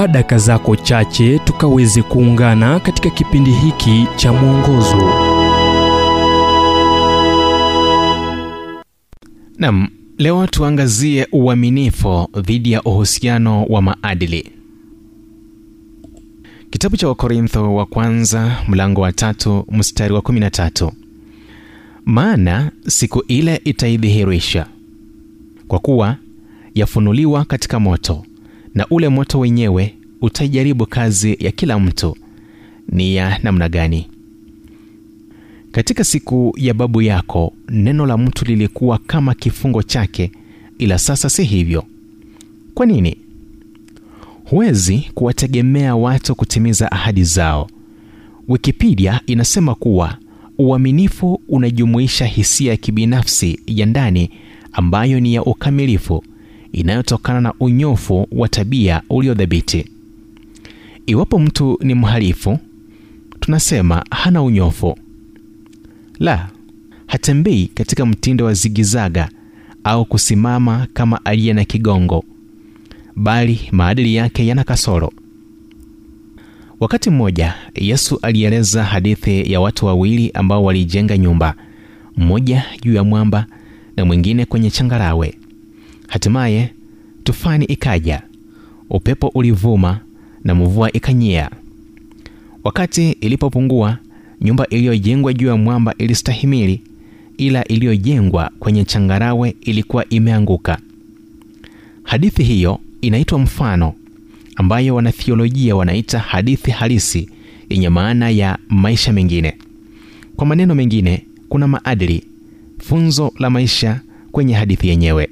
chukua daka zako chache tukaweze kuungana katika kipindi hiki cha mwongozo. Nam leo tuangazie uaminifu dhidi ya uhusiano wa maadili. Kitabu cha wakorintho wa kwanza mlango wa tatu mstari wa 13 maana siku ile itaidhihirisha kwa kuwa yafunuliwa katika moto na ule moto wenyewe utaijaribu kazi ya kila mtu. Ni ya namna gani? Katika siku ya babu yako neno la mtu lilikuwa kama kifungo chake ila sasa si hivyo. Kwa nini? Huwezi kuwategemea watu kutimiza ahadi zao. Wikipedia inasema kuwa uaminifu unajumuisha hisia ya kibinafsi ya ndani ambayo ni ya ukamilifu inayotokana na unyofu wa tabia uliodhabiti. Iwapo mtu ni mhalifu tunasema hana unyofu. La hatembei katika mtindo wa zigizaga au kusimama kama aliye na kigongo bali maadili yake yana kasoro. Wakati mmoja yesu alieleza hadithi ya watu wawili ambao walijenga nyumba mmoja juu ya mwamba na mwingine kwenye changarawe hatimaye tufani ikaja. Upepo ulivuma na mvua ikanyea. Wakati ilipopungua nyumba iliyojengwa juu ya mwamba ilistahimili ila iliyojengwa kwenye changarawe ilikuwa imeanguka. Hadithi hiyo inaitwa mfano ambayo wanathiolojia wanaita hadithi halisi yenye maana ya maisha mengine. Kwa maneno mengine kuna maadili funzo la maisha kwenye hadithi yenyewe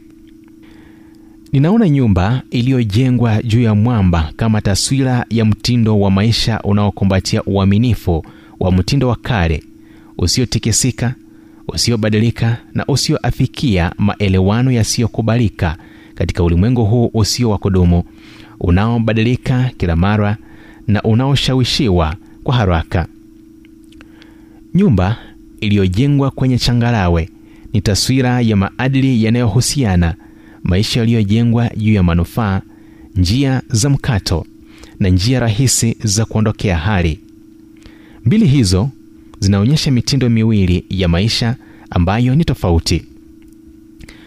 ninaona nyumba iliyojengwa juu ya mwamba kama taswira ya mtindo wa maisha unaokumbatia uaminifu wa mtindo wa kale usiotikisika usiobadilika na usioafikia maelewano yasiyokubalika katika ulimwengu huu usio wa kudumu unaobadilika kila mara na unaoshawishiwa kwa haraka. Nyumba iliyojengwa kwenye changarawe ni taswira ya maadili yanayohusiana maisha yaliyojengwa juu ya manufaa njia za mkato na njia rahisi za kuondokea hali. Mbili hizo zinaonyesha mitindo miwili ya maisha ambayo ni tofauti.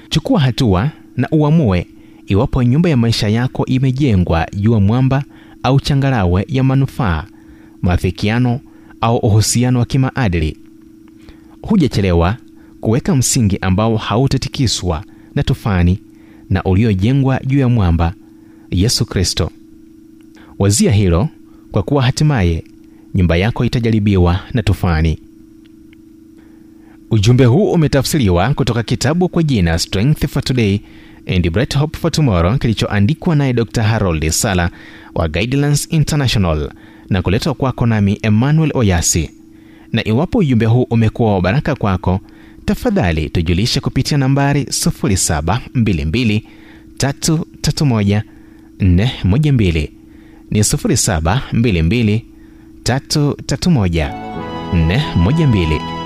Chukua hatua na uamue iwapo nyumba ya maisha yako imejengwa juu ya mwamba au changarawe ya manufaa maafikiano au uhusiano wa kimaadili. Hujachelewa kuweka msingi ambao hautatikiswa na tufani na uliojengwa juu ya mwamba yesu kristo. Wazia hilo kwa kuwa hatimaye nyumba yako itajaribiwa na tufani. Ujumbe huu umetafsiriwa kutoka kitabu kwa jina strength for today and bright hope for tomorrow kilichoandikwa naye dr harold sala wa guidelines international na kuletwa kwako nami emmanuel oyasi. Na iwapo ujumbe huu umekuwa wa baraka kwako tafadhali tujulishe kupitia nambari 722 331 412 ni 722 331 412